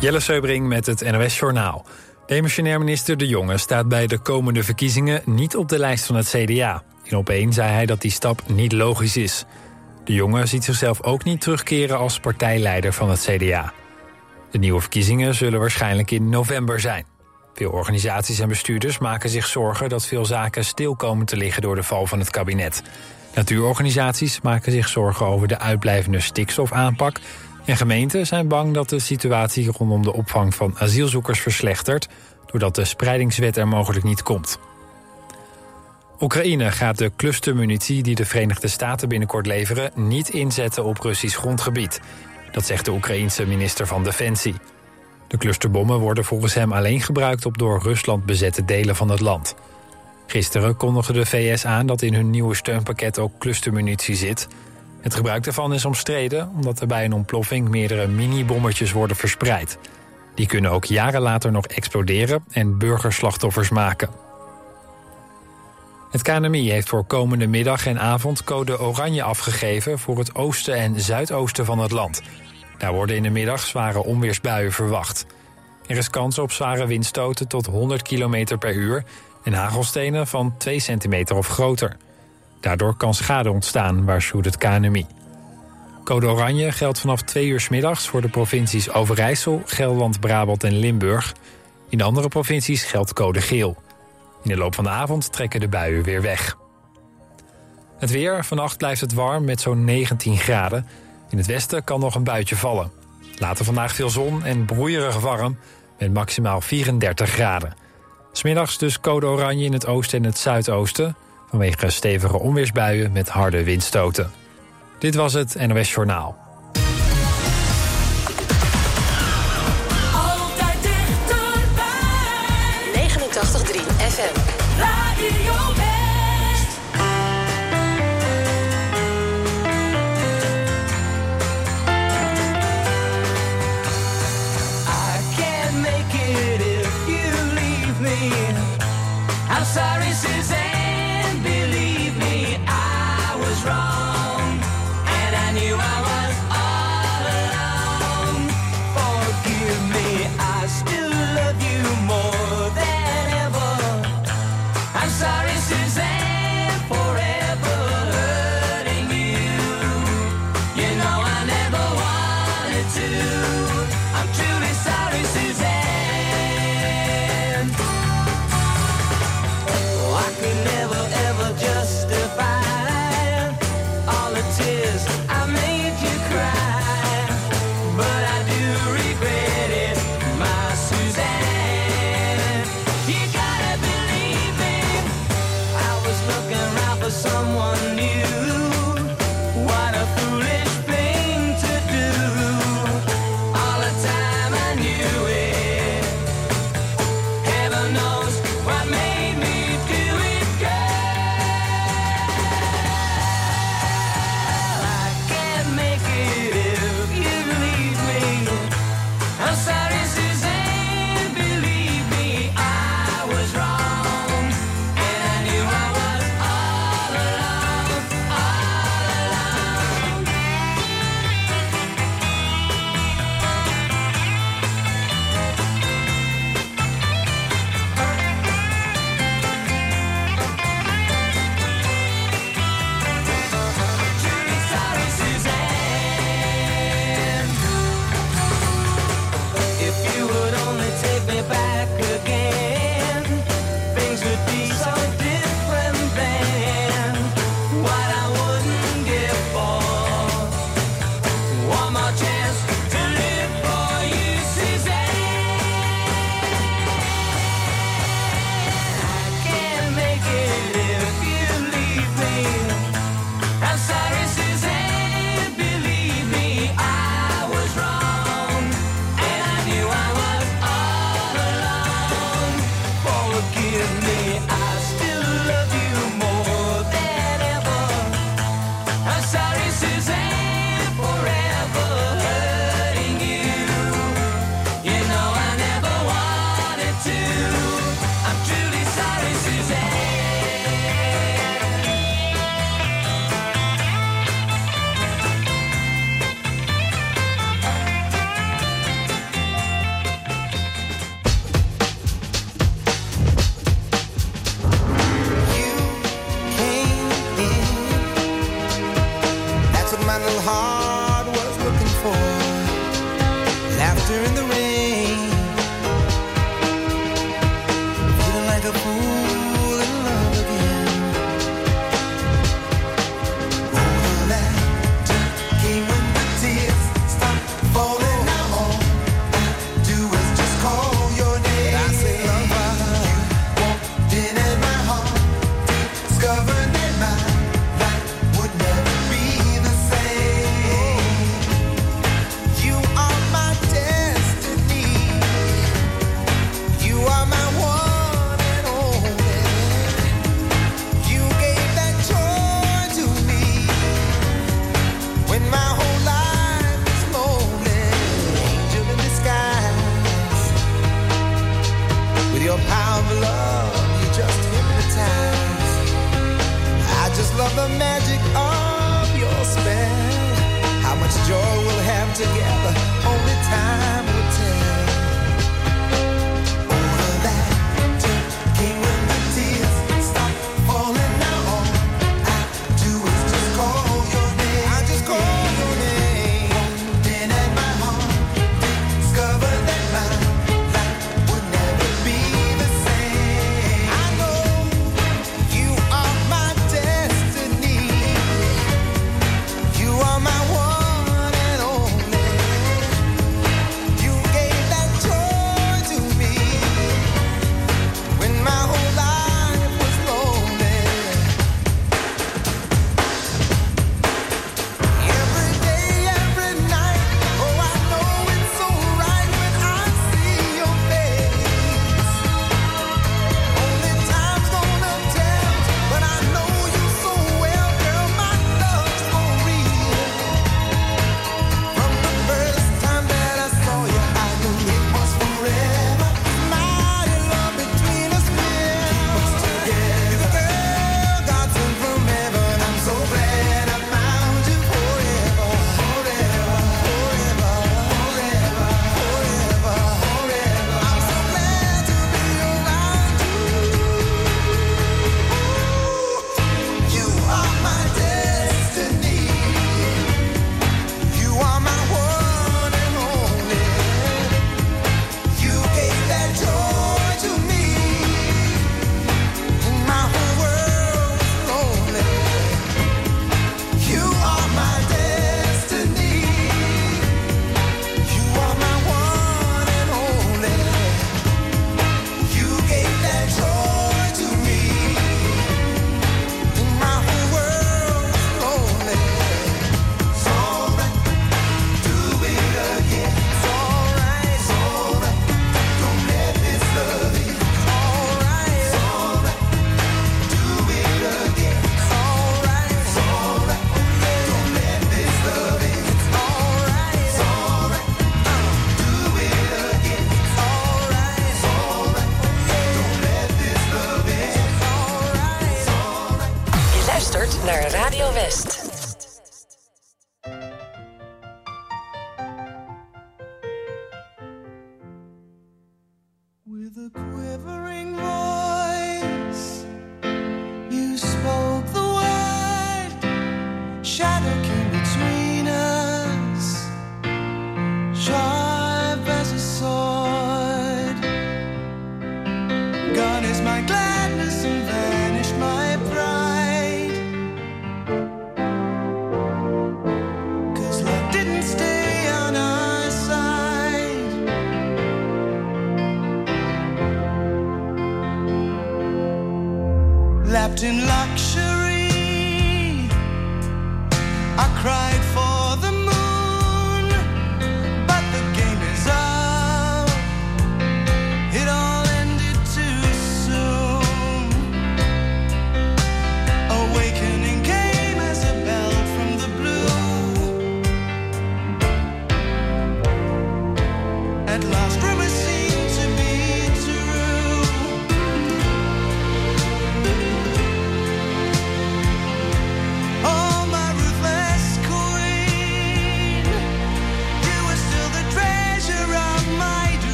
Jelle Seubring met het NOS Journaal. Demissionair minister De Jonge staat bij de komende verkiezingen niet op de lijst van het CDA. In op één zei hij dat die stap niet logisch is. De Jonge ziet zichzelf ook niet terugkeren als partijleider van het CDA. De nieuwe verkiezingen zullen waarschijnlijk in november zijn. Veel organisaties en bestuurders maken zich zorgen dat veel zaken stil komen te liggen door de val van het kabinet. Natuurorganisaties maken zich zorgen over de uitblijvende stikstofaanpak en gemeenten zijn bang dat de situatie rondom de opvang van asielzoekers verslechtert... doordat de spreidingswet er mogelijk niet komt. Oekraïne gaat de clustermunitie die de Verenigde Staten binnenkort leveren... niet inzetten op Russisch grondgebied. Dat zegt de Oekraïense minister van Defensie. De clusterbommen worden volgens hem alleen gebruikt op door Rusland bezette delen van het land. Gisteren kondigde de VS aan dat in hun nieuwe steunpakket ook clustermunitie zit... Het gebruik daarvan is omstreden omdat er bij een ontploffing meerdere mini-bommetjes worden verspreid. Die kunnen ook jaren later nog exploderen en burgerslachtoffers maken. Het KNMI heeft voor komende middag en avond code oranje afgegeven voor het oosten en zuidoosten van het land. Daar worden in de middag zware onweersbuien verwacht. Er is kans op zware windstoten tot 100 km per uur en hagelstenen van 2 centimeter of groter. Daardoor kan schade ontstaan, waarschuwt het KNMI. Code oranje geldt vanaf twee uur s middags voor de provincies Overijssel, Gelderland, Brabant en Limburg. In de andere provincies geldt code geel. In de loop van de avond trekken de buien weer weg. Het weer, vannacht blijft het warm met zo'n 19 graden. In het westen kan nog een buitje vallen. Later vandaag veel zon en broeierig warm met maximaal 34 graden. Smiddags dus code oranje in het oosten en het zuidoosten vanwege stevige onweersbuien met harde windstoten. Dit was het NOS Journaal.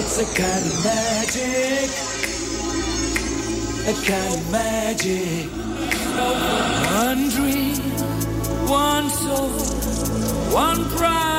It's a kind of magic, a kind of magic. One dream, one soul, one pride.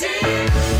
Unity.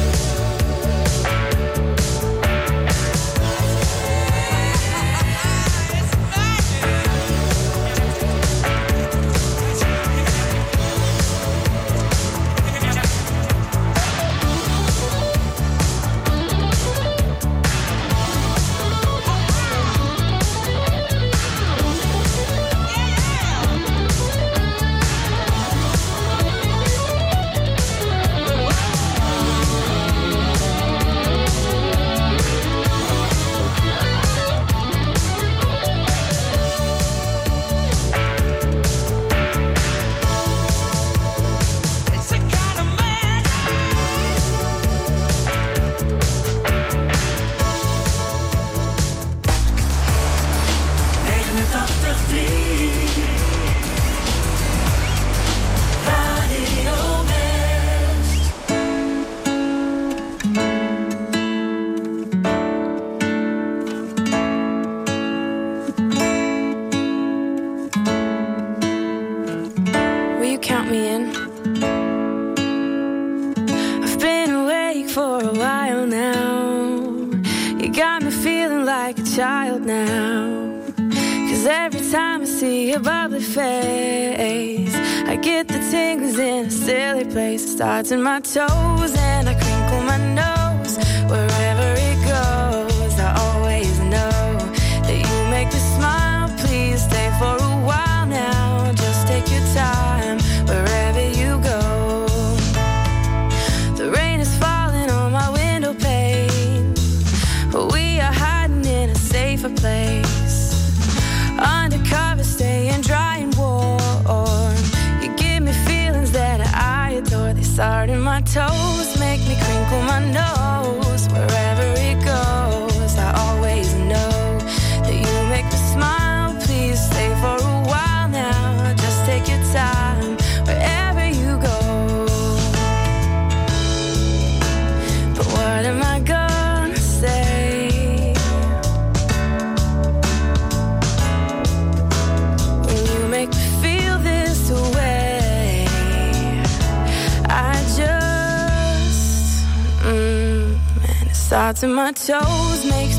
touching my toes my toes, make me crinkle my nose. to my toes makes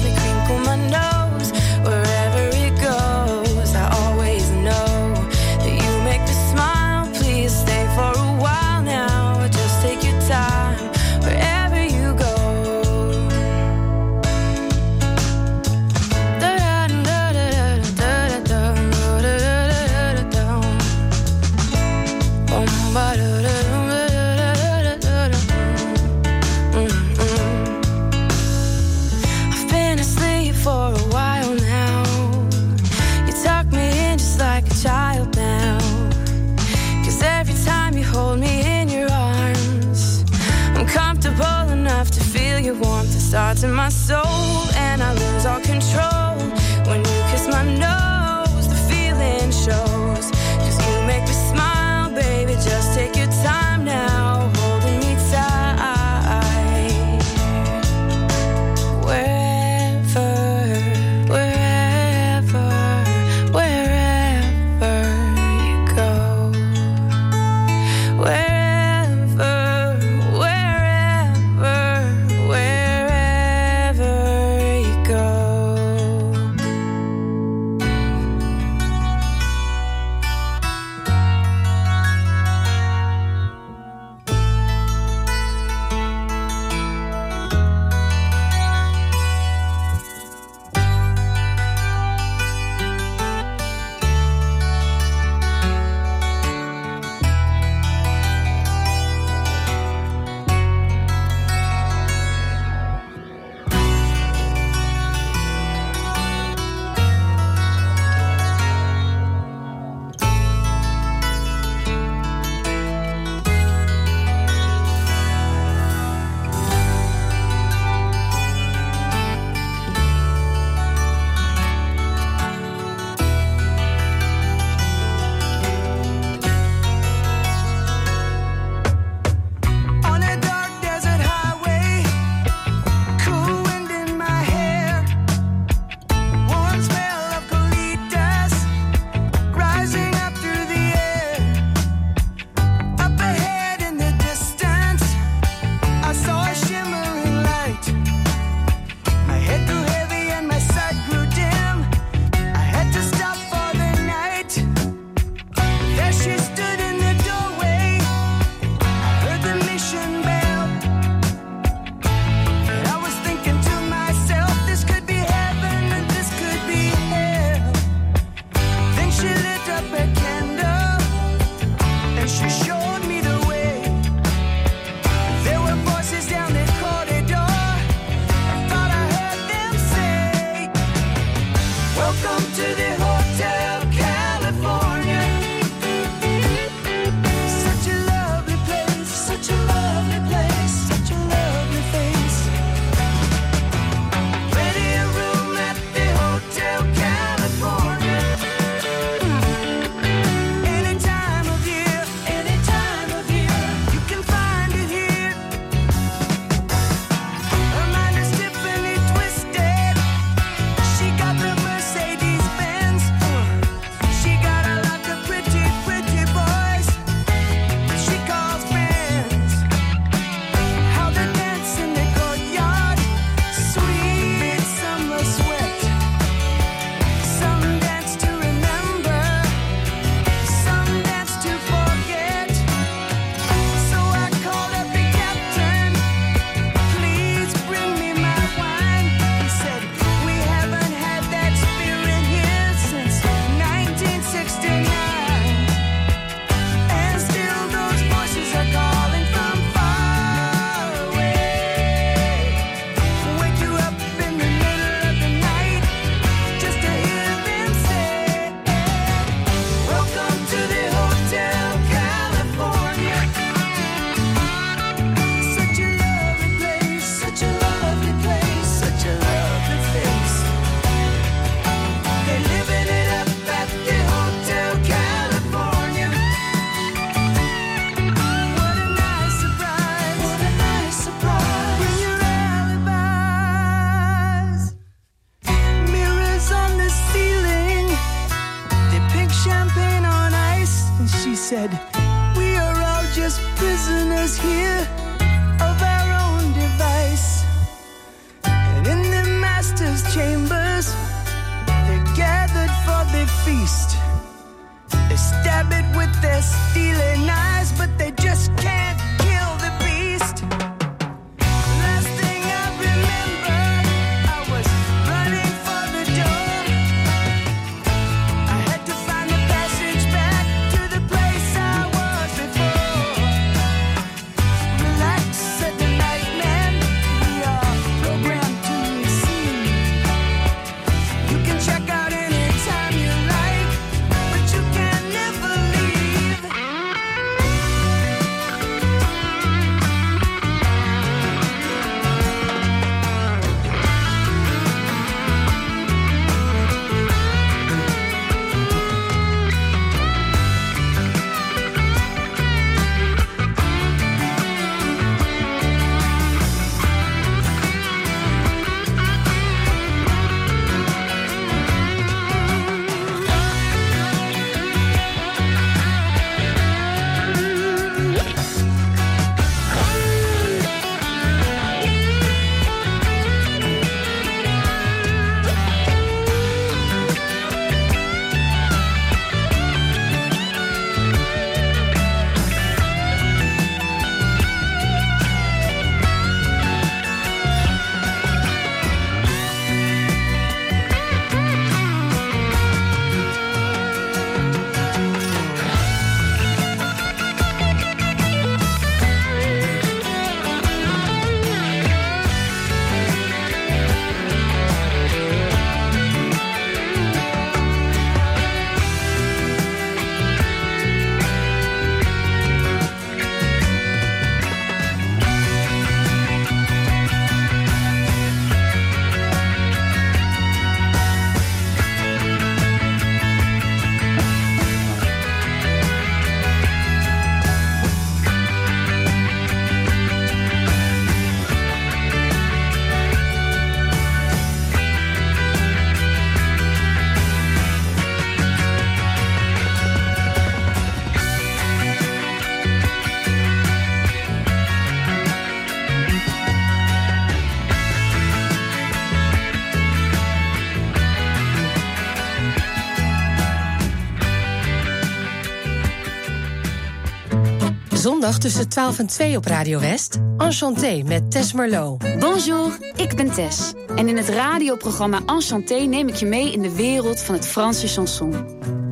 zondag tussen 12 en 2 op Radio West. Enchanté met Tess Merlot. Bonjour, ik ben Tess. En in het radioprogramma Enchanté neem ik je mee in de wereld van het Franse chanson.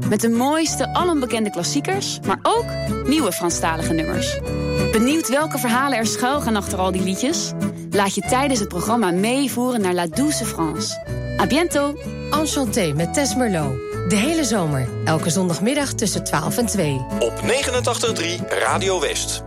Met de mooiste allenbekende klassiekers, maar ook nieuwe Franstalige nummers. Benieuwd welke verhalen er schuilgaan achter al die liedjes? Laat je tijdens het programma meevoeren naar La Douce France. A bientôt! Enchanté met Tess Merlot. De hele zomer, elke zondagmiddag tussen 12 en 2. Op 89.3 Radio West.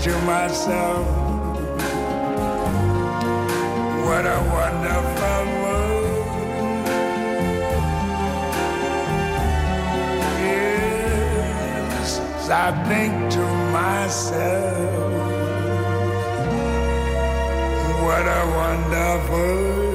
to myself, what a wonderful world. Yes, I think to myself, what a wonderful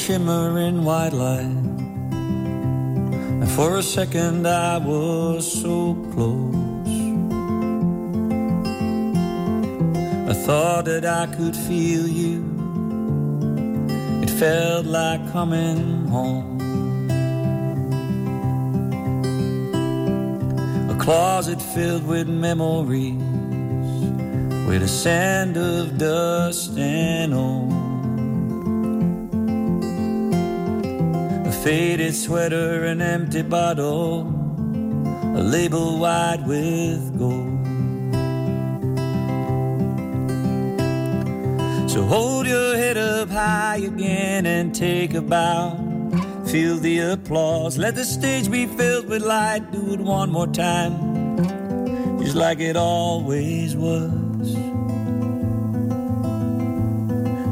I saw a shimmering white light, and for a second I was so close. I thought that I could feel you. It felt like coming home. A closet filled with memories, with a sand of dust and old. Faded sweater, an empty bottle, a label wide with gold. So hold your head up high again and take a bow. Feel the applause. Let the stage be filled with light. Do it one more time, just like it always was.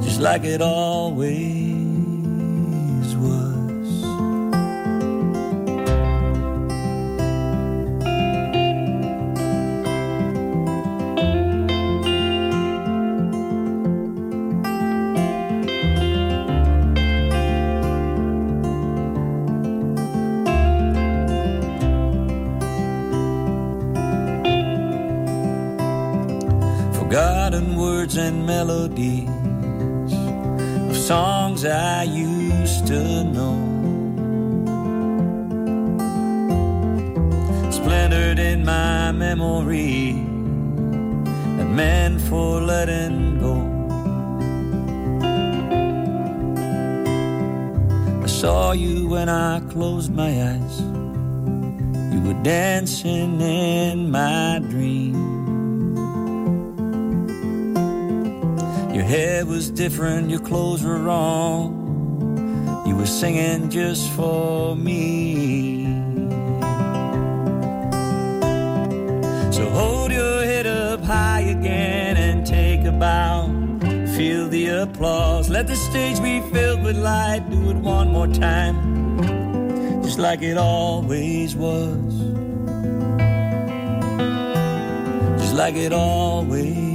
Just like it always when I closed my eyes. You were dancing in my dream. Your hair was different, your clothes were wrong. You were singing just for me. So hold your head up high again and take a bow. Feel the applause. Let the stage be filled with light. Do it one more time, just like it always was. Just like it always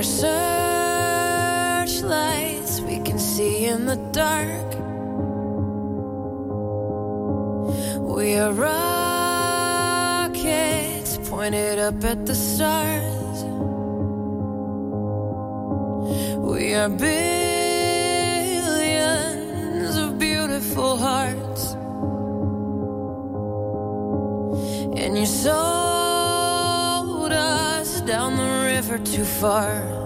our searchlights, we can see in the dark. We are rockets pointed up at the stars. We are billions of beautiful hearts, and your soul. never too far.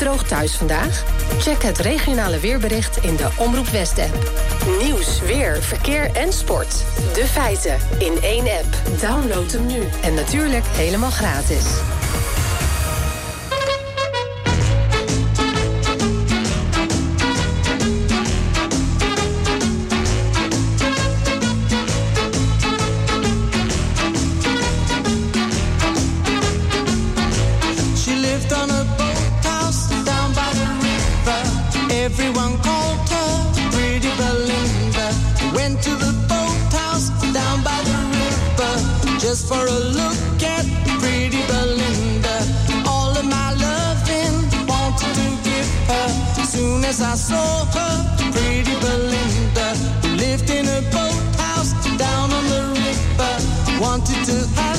droog thuis vandaag? Check het regionale weerbericht in de Omroep West-app. Nieuws, weer, verkeer en sport. De feiten in één app. Download hem nu. En natuurlijk helemaal gratis. just for a look at pretty Belinda. All of my loving wanted to give her. Soon as I saw her, pretty Belinda lived in a boathouse down on the river. Wanted to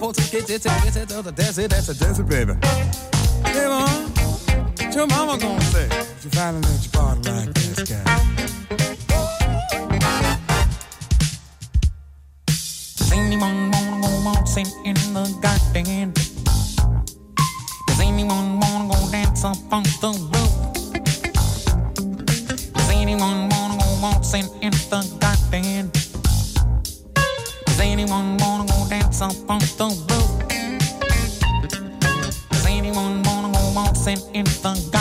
want to get it, get it, the dance it, that's a desert, baby. Hey, mom, what your mama gonna say? If you finally let your body like this guy. Does anyone wanna go waltzing in the garden? Does anyone wanna go dance up on the roof? in the